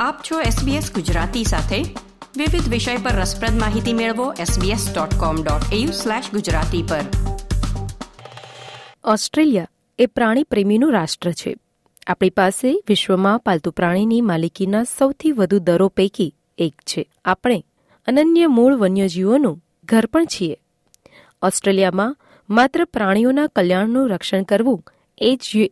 આપ છો SBS ગુજરાતી સાથે. વિવિધ વિષય પર રસપ્રદ માહિતી મેળવો sbs.com.au/gujarati પર. ઓસ્ટ્રેલિયા એ પ્રાણી પ્રેમીનું રાષ્ટ્ર છે. આપણી પાસે વિશ્વમાં પાલતુ પ્રાણીની માલિકીના સૌથી વધુ દરો પૈકી એક છે. આપણે અનન્ય મૂળ વન્યજીવોનું ઘર પણ છીએ. ઓસ્ટ્રેલિયામાં માત્ર પ્રાણીઓના કલ્યાણનું રક્ષણ કરવું એ જ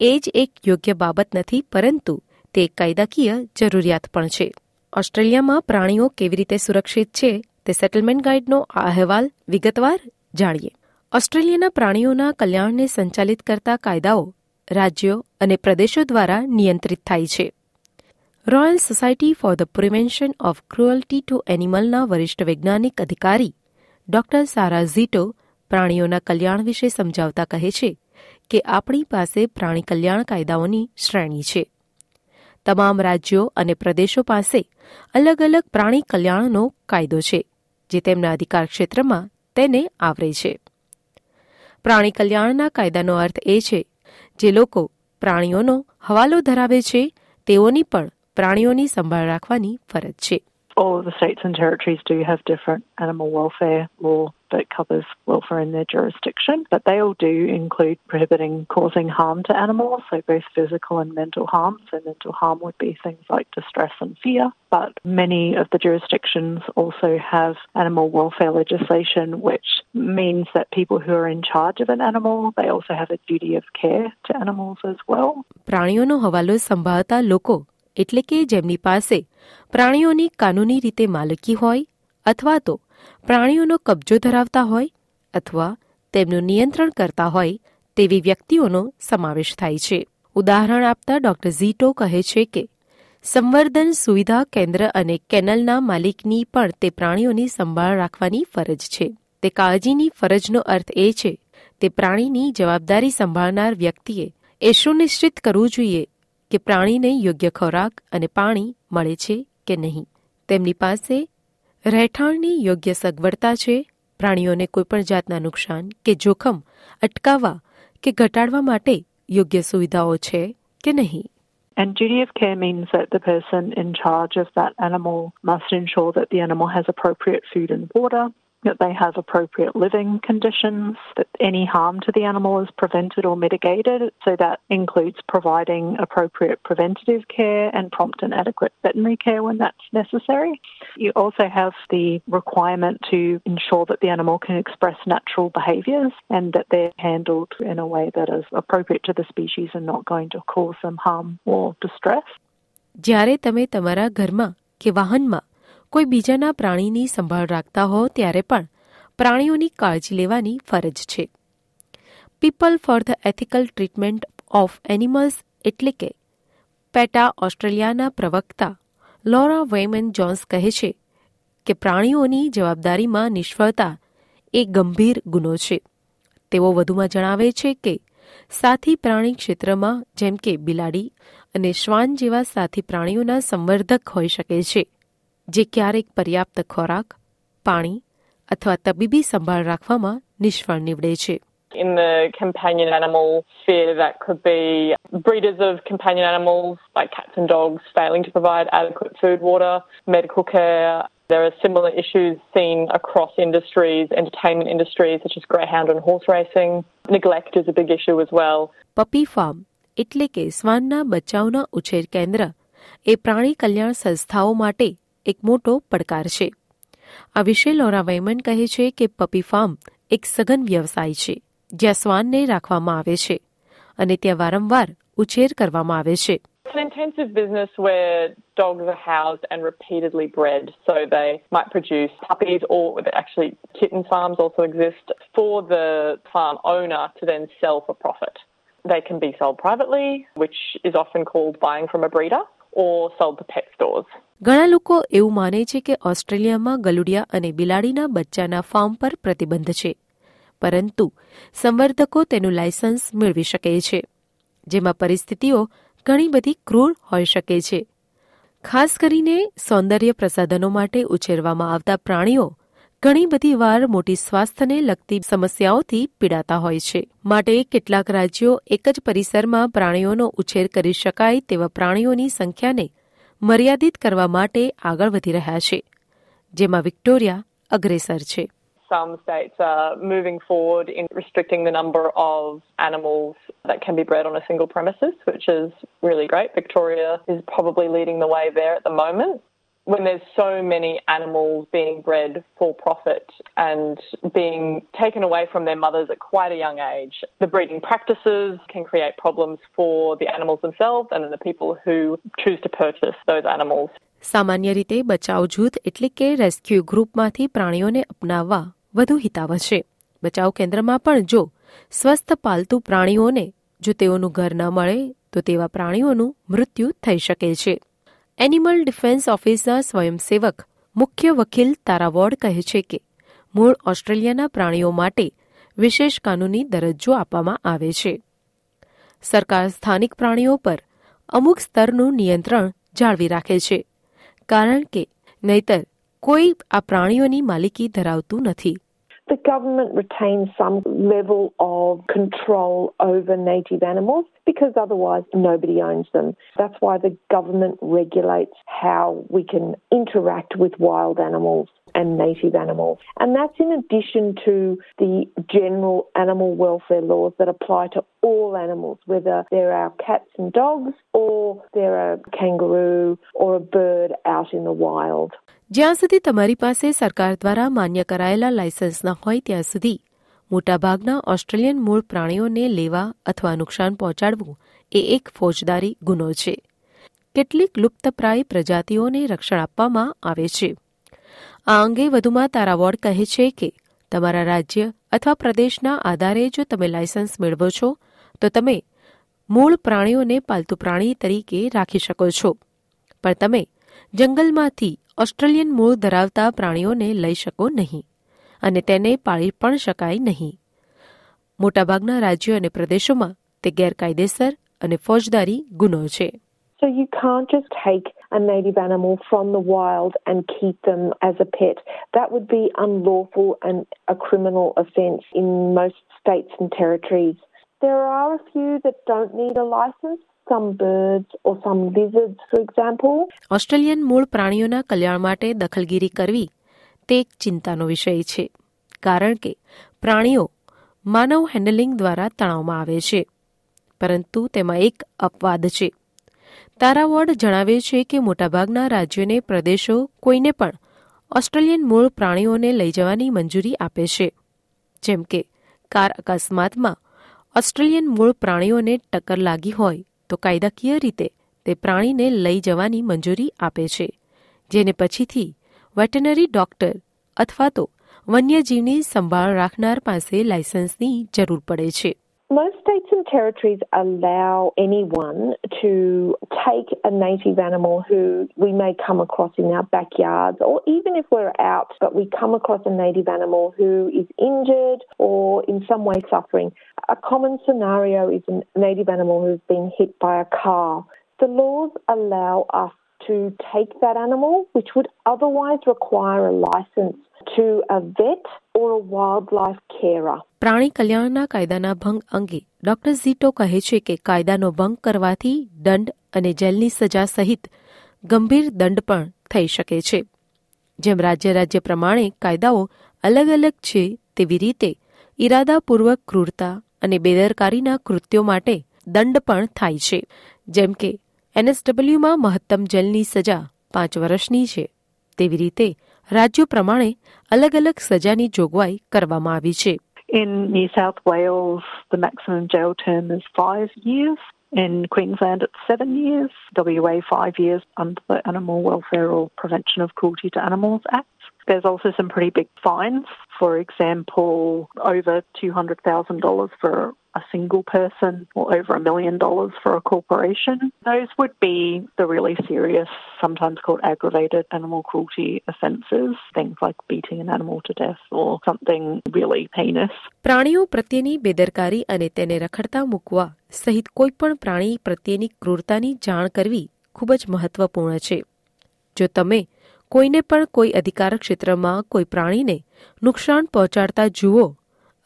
એ જ એક યોગ્ય બાબત નથી, પરંતુ તે કાયદાકીય જરૂરિયાત પણ છે. ઓસ્ટ્રેલિયામાં પ્રાણીઓ કેવી રીતે સુરક્ષિત છે તે સેટલમેન્ટ ગાઈડનો આ અહેવાલ વિગતવાર જાણીએ. ઓસ્ટ્રેલિયાના પ્રાણીઓના કલ્યાણને સંચાલિત કરતા કાયદાઓ રાજ્યો અને પ્રદેશો દ્વારા નિયંત્રિત થાય છે. Royal Society for the Prevention of Cruelty to એનિમલના વરિષ્ઠ વૈજ્ઞાનિક અધિકારી ડોક્ટર સારા ઝીટો પ્રાણીઓના કલ્યાણ વિશે સમજાવતા કહે છે કે આપણી પાસે પ્રાણી કલ્યાણ કાયદાઓની શ્રેણી છે. તમામ રાજ્યો અને પ્રદેશો પાસે અલગ અલગ પ્રાણી કલ્યાણનો કાયદો છે, જે તેમના અધિકાર ક્ષેત્રમાં તેને આવરે છે. પ્રાણી કલ્યાણના કાયદાનો અર્થ એ છે, જે લોકો પ્રાણીઓનો હવાલો ધરાવે છે, તેઓની પણ પ્રાણીઓની સંભાળ રાખવાની ફરજ છે. All the states and territories do have different animal welfare law that covers welfare in their jurisdiction, but they all do include prohibiting causing harm to animals, so both physical and mental harm. So mental harm would be things like distress and fear, but many of the jurisdictions also have animal welfare legislation, which means that people who are in charge of an animal, they also have a duty of care to animals as well. પ્રાણીઓનો હવાલો સંભાળતા લોકો એટલે કે જેમની પાસે પ્રાણીઓની કાનૂની રીતે માલકી હોય અથવા તો પ્રાણીઓનો કબજો ધરાવતા હોય અથવા તેમનું નિયંત્રણ કરતા હોય તેવી વ્યક્તિઓનો સમાવેશ થાય છે. ઉદાહરણ આપતા ડોક્ટર ઝીટો કહે છે કે, સંવર્ધન સુવિધા કેન્દ્ર અને કેનલના માલિકની પણ તે પ્રાણીઓની સંભાળ રાખવાની ફરજ છે. તે કાળજીની ફરજનો અર્થ એ છે, તે પ્રાણીની જવાબદારી સંભાળનાર વ્યક્તિએ એ સુનિશ્ચિત કરવું જોઈએ કે પ્રાણીને યોગ્ય ખોરાક અને પાણી મળે છે કે નહીં. તેમની પાસે રહેઠાણની યોગ્ય સગવડતા છે પ્રાણીઓને કોઈપણ જાતના નુકસાન કે જોખમ અટકાવવા કે ઘટાડવા માટે યોગ્ય સુવિધાઓ છે કે નહીં And duty of care means that the person in charge of that animal must ensure that the animal has appropriate food and water, that they have appropriate living conditions, that any harm to the animal is prevented or mitigated. So that includes providing appropriate preventative care and prompt and adequate veterinary care when that's necessary. You also have the requirement to ensure that the animal can express natural behaviours and that they're handled in a way that is appropriate to the species and not going to cause them harm or distress. જ્યારે તમે તમારા ઘરમાં કે વાહનમાં કોઈ બીજાના પ્રાણીની સંભાળ રાખતા હો ત્યારે પણ પ્રાણીઓની કાળજી લેવાની ફરજ છે. People for the Ethical Treatment of Animals એટલે કે પેટા ઓસ્ટ્રેલિયાના પ્રવક્તા લોરા વેમેન જોન્સ કહે છે કે પ્રાણીઓની જવાબદારીમાં નિષ્ફળતા એ ગંભીર ગુનો છે. તેઓ વધુમાં જણાવે છે કે સાથી પ્રાણી ક્ષેત્રમાં જેમ કે બિલાડી અને શ્વાન જેવા સાથી પ્રાણીઓના સંવર્ધક હોઈ શકે છે. જે ક્યારેક પર્યાપ્ત ખોરાક પાણી અથવા તબીબી સંભાળ રાખવામાં નિષ્ફળ નીવડે છે In the companion animal sphere, that could be breeders of companion animals like cats and dogs failing to provide adequate food, water, medical care. There are similar issues seen across industries, entertainment industries such as greyhound and horse racing. Neglect is a big issue as well. Puppy farm એટલે કે શ્વાનના બચ્ચાઓના ઉછેર કેન્દ્ર એ પ્રાણી કલ્યાણ સંસ્થાઓ માટે એક મોટો પડકાર છે આ વિશે લોરા વૈમન કહે છે કે પપી ફાર્મ એક સઘન વ્યવસાય છે જ્યાં શ્વાનને રાખવામાં આવે છે અને ત્યાં વારંવાર ઉછેર કરવામાં આવે છે It's an intensive business where dogs are housed and repeatedly bred. So they might produce puppies or actually kitten farms also exist for the farm owner to then sell for profit. They can be sold privately, which is often called buying from a breeder, Or sold to pet stores. ઘણા લોકો એવું માને છે કે ઓસ્ટ્રેલિયામાં ગલુડિયા અને બિલાડીના બચ્ચાના farm પર પ્રતિબંધ છે પરંતુ સંવર્ધકો તેનું લાયસન્સ મેળવી શકે છે, જેમાં પરિસ્થિતિઓ ઘણી બધી ક્રૂર હોઈ શકે છે ખાસ કરીને સૌંદર્ય પ્રસાધનો માટે ઉછેરવામાં આવતા પ્રાણીઓ ઘણી બધી વાર મોટી સ્વાસ્થ્યને લગતી સમસ્યાઓથી પીડાતા હોય છે માટે કેટલાક રાજ્યો એક જ પરિસરમાં પ્રાણીઓનો ઉછેર કરી શકાય તેવા પ્રાણીઓની સંખ્યાને મર્યાદિત કરવા માટે આગળ વધી રહ્યા છે જેમાં વિક્ટોરિયા અગ્રેસર છે some states are moving forward in restricting the number of animals that can be bred on a single premises, which is really great. Victoria is probably leading the way there at the moment. When there's so many animals being bred for profit and being taken away from their mothers at quite a young age, the breeding practices can create problems for the animals themselves and the people who choose to purchase those animals. સામાન્ય રીતે બચાવ જૂથ એટલે કે rescue ગ્રુપમાંથી પ્રાણીઓને અપનાવવા વધુ હિતાવ છે બચાવ કેન્દ્રમાં પણ જો સ્વસ્થ પાલતુ પ્રાણીઓને જો તેઓનું ઘર ન મળે તો તેવા પ્રાણીઓનું મૃત્યુ થઈ શકે છે એનિમલ ડિફેન્સ ઓફિસના સ્વયંસેવક, મુખ્ય વકીલ તારાવોર્ડ કહે છે કે, મૂળ ઓસ્ટ્રેલિયાના પ્રાણીઓ માટે વિશેષ કાનૂની દરજ્જો આપવામાં આવે છે. સરકાર સ્થાનિક પ્રાણીઓ પર અમુક સ્તરનું નિયંત્રણ જાળવી રાખે છે, કારણ કે નહીતર કોઈ આ પ્રાણીઓની માલિકી ધરાવતું નથી. The government retains some level of control over native animals because otherwise nobody owns them. That's why the government regulates how we can interact with wild animals and native animals. And that's in addition to the general animal welfare laws that apply to all animals, whether they're our cats and dogs or they're a kangaroo or a bird out in the wild. જ્યાં સુધી તમારી પાસે સરકાર દ્વારા માન્ય કરાયેલા licence ન હોય ત્યાં સુધી મોટાભાગના ઓસ્ટ્રેલિયન મૂળ પ્રાણીઓને લેવા અથવા નુકસાન પહોંચાડવું એ એક ફોજદારી ગુનો છે. કેટલીક લુપ્તપ્રાય પ્રજાતિઓને રક્ષણ આપવામાં આવે છે. આ અંગે વધુમાં તારાવોડ કહે છે કે તમારા રાજ્ય અથવા પ્રદેશના આધારે જો તમે લાયસન્સ મેળવો છો, તો તમે મૂળ પ્રાણીઓને પાલતુ પ્રાણી તરીકે રાખી શકો છો. પણ તમે જંગલમાંથી ઓસ્ટ્રેલિયન મૂળ ધરાવતા પ્રાણીઓને લઈ શકો નહીં અને તેને પાળી પણ શકાય નહીં મોટાભાગના રાજ્યો અને પ્રદેશોમાં તે ગેરકાયદેસર અને ફોજદારી ગુનો છે So you can't just take a native animal from the wild and keep them as a pet. That would be unlawful and a criminal offence in most states and territories. There are a few that don't need a license, some birds or some lizards, for example. Australian મૂળ પ્રાણીઓના કલ્યાણ માટે દખલગીરી કરવી તે એક ચિંતાનો વિષય છે કારણ કે પ્રાણીઓ માનવ હેન્ડલિંગ દ્વારા તણાવમાં આવે છે પરંતુ તેમાં એક અપવાદ છે તારાવોર્ડ જણાવે છે કે મોટાભાગના રાજ્યોને પ્રદેશો કોઈને પણ ઓસ્ટ્રેલિયન મૂળ પ્રાણીઓને લઈ જવાની મંજૂરી આપે છે જેમ કે કાર અકસ્માતમાં ઓસ્ટ્રેલિયન મૂળ પ્રાણીઓને ટક્કર લાગી હોય તો કાયદાકીય રીતે તે પ્રાણીને લઈ જવાની મંજૂરી આપે છે, જેને પછીથી વેટનરી ડોક્ટર અથવા તો વન્યજીવની સંભાળ રાખનાર પાસે લાયસન્સની જરૂર પડે છે. Most states and territories allow anyone to take a native animal who we may come across in our backyards, or even if we're out but we come across a native animal who is injured or in some way suffering. A common scenario is a native animal who's been hit by a car. The laws allow us to take that animal, which would otherwise require a license to a vet or a wildlife carer. પ્રાણી કલ્યાણના કાયદાના ભંગ અંગે doctor ઝીટો કહે છે કે કાયદાનો ભંગ કરવાથી દંડ અને જેલની સજા સહિત ગંભીર દંડ પણ થઈ શકે છે જેમ રાજ્ય રાજ્ય પ્રમાણે કાયદાઓ અલગ અલગ છે, તેવી રીતે ઇરાદાપૂર્વક ક્રૂરતા અને બેદરકારીના કૃત્યો માટે દંડ પણ થાય છે જેમ કે એનએસડબલ્યુમાં મહત્તમ જેલની સજા પાંચ વર્ષની છે, તેવી રીતે રાજ્યો પ્રમાણે અલગ અલગ સજાની જોગવાઈ કરવામાં આવી છે In New South Wales, the maximum jail term is five years. In Queensland, it's seven years. WA, five years under the Animal Welfare or Prevention of Cruelty to Animals Act. There's also some pretty big fines. For example, over $200,000 for a single person or over a million dollars for a corporation. Those would be the really serious, sometimes called aggravated animal cruelty offences, things like beating an animal to death or something really heinous. પ્રાણીઓ પ્રત્યેની બેદરકારી અને તેને રખડતા મૂકવા સહિત કોઈપણ પ્રાણી પ્રત્યેની ક્રૂરતાની જાણ કરવી ખૂબ જ મહત્વપૂર્ણ છે જો તમે કોઈને પણ કોઈ અધિકાર ક્ષેત્રમાં કોઈ પ્રાણીને નુકસાન પહોંચાડતા જુઓ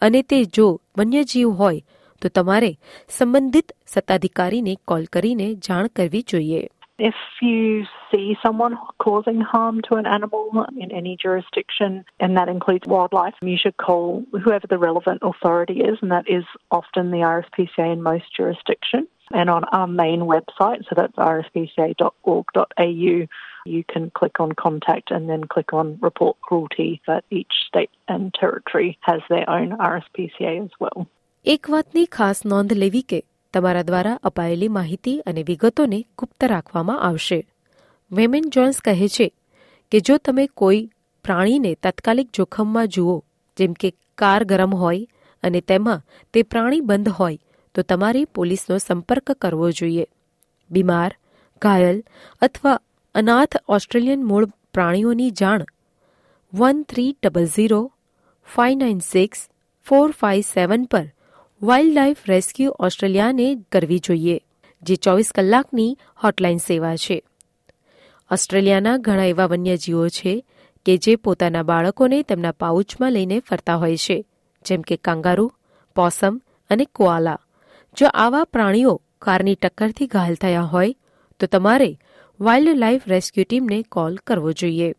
અને તે જો વન્યજીવ હોય તો તમારે સંબંધિત સત્તાધિકારીને કોલ કરીને જાણ કરવી જોઈએ If you see someone causing harm to an animal in any jurisdiction, and that includes wildlife, you should call whoever the relevant authority is, and that is often the RSPCA in most jurisdictions. And on our main website, so that's rspca.org.au, you can click on contact and then click on report cruelty. But each state and territory has their own RSPCA as well. એક વાતની ખાસ નોંધ લેવી કે તમારા દ્વારા અપાયેલી માહિતી અને વિગતોને ગુપ્ત રાખવામાં આવશે વેમેન જોન્સ કહે છે કે જો તમે કોઈ પ્રાણીને તાત્કાલિક જોખમમાં જુઓ, જેમ કે કાર ગરમ હોય અને તેમાં તે પ્રાણી બંધ હોય, તો તમારે પોલીસનો સંપર્ક કરવો જોઈએ બીમાર, ઘાયલ અથવા અનાથ ઓસ્ટ્રેલિયન મૂળ પ્રાણીઓની જાણ one three double zero five nine six four five seven પર વાઇલ્ડ લાઇફ રેસ્ક્યુ ઓસ્ટ્રેલિયાને કરવી જોઈએ, જે ચોવીસ કલાકની હોટલાઇન સેવા છે. ઓસ્ટ્રેલિયાના ઘણા એવા વન્યજીવો છે કે જે પોતાના બાળકોને તેમના પાઉચમાં લઈને ફરતા હોય છે, જેમ કે કાંગારૂ, પોસમ અને કોઆલા. જો આવા પ્રાણીઓ કારની ટક્કરથી ઘાયલ થયા હોય, તો તમારે વાઇલ્ડ લાઇફ રેસ્ક્યુ ટીમને કોલ કરવો જોઈએ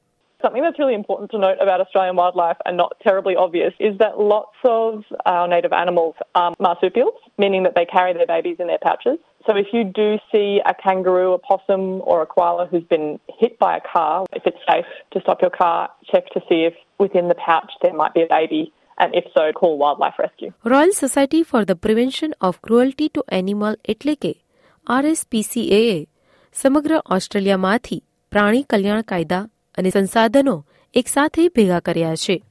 Something that's really important to note about Australian wildlife and not terribly obvious is that lots of our native animals are marsupials, meaning that they carry their babies in their pouches. So if you do see a kangaroo, a possum, or a koala who's been hit by a car, if it's safe to stop your car, check to see if within the pouch there might be a baby. And if so, call Wildlife Rescue. Royal Society for the Prevention of Cruelty to Animal એટલે કે આરએસપીસીએએ સમગ્ર ઓસ્ટ્રેલિયામાંથી પ્રાણી કલ્યાણ કાયદા અને સંસાધનો એકસાથે ભેગા કર્યા છે.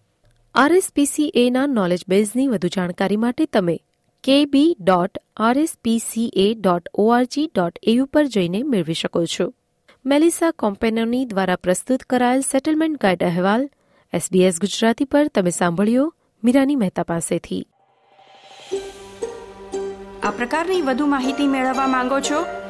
આરએસપીસીએના નોલેજ બેઝની વધુ જાણકારી માટે તમે KB dot RSPCA dot ORG dot AU પર જઈને મેળવી શકો છો. મેલિસા કોમ્પેનોની દ્વારા પ્રસ્તુત કરાયેલ સેટલમેન્ટ ગાઈડ અહેવાલ એસબીએસ ગુજરાતી પર તમે સાંભળ્યો, મીરાની મહેતા પાસેથી. આ પ્રકારની વધુ માહિતી મેળવવા માંગો છો?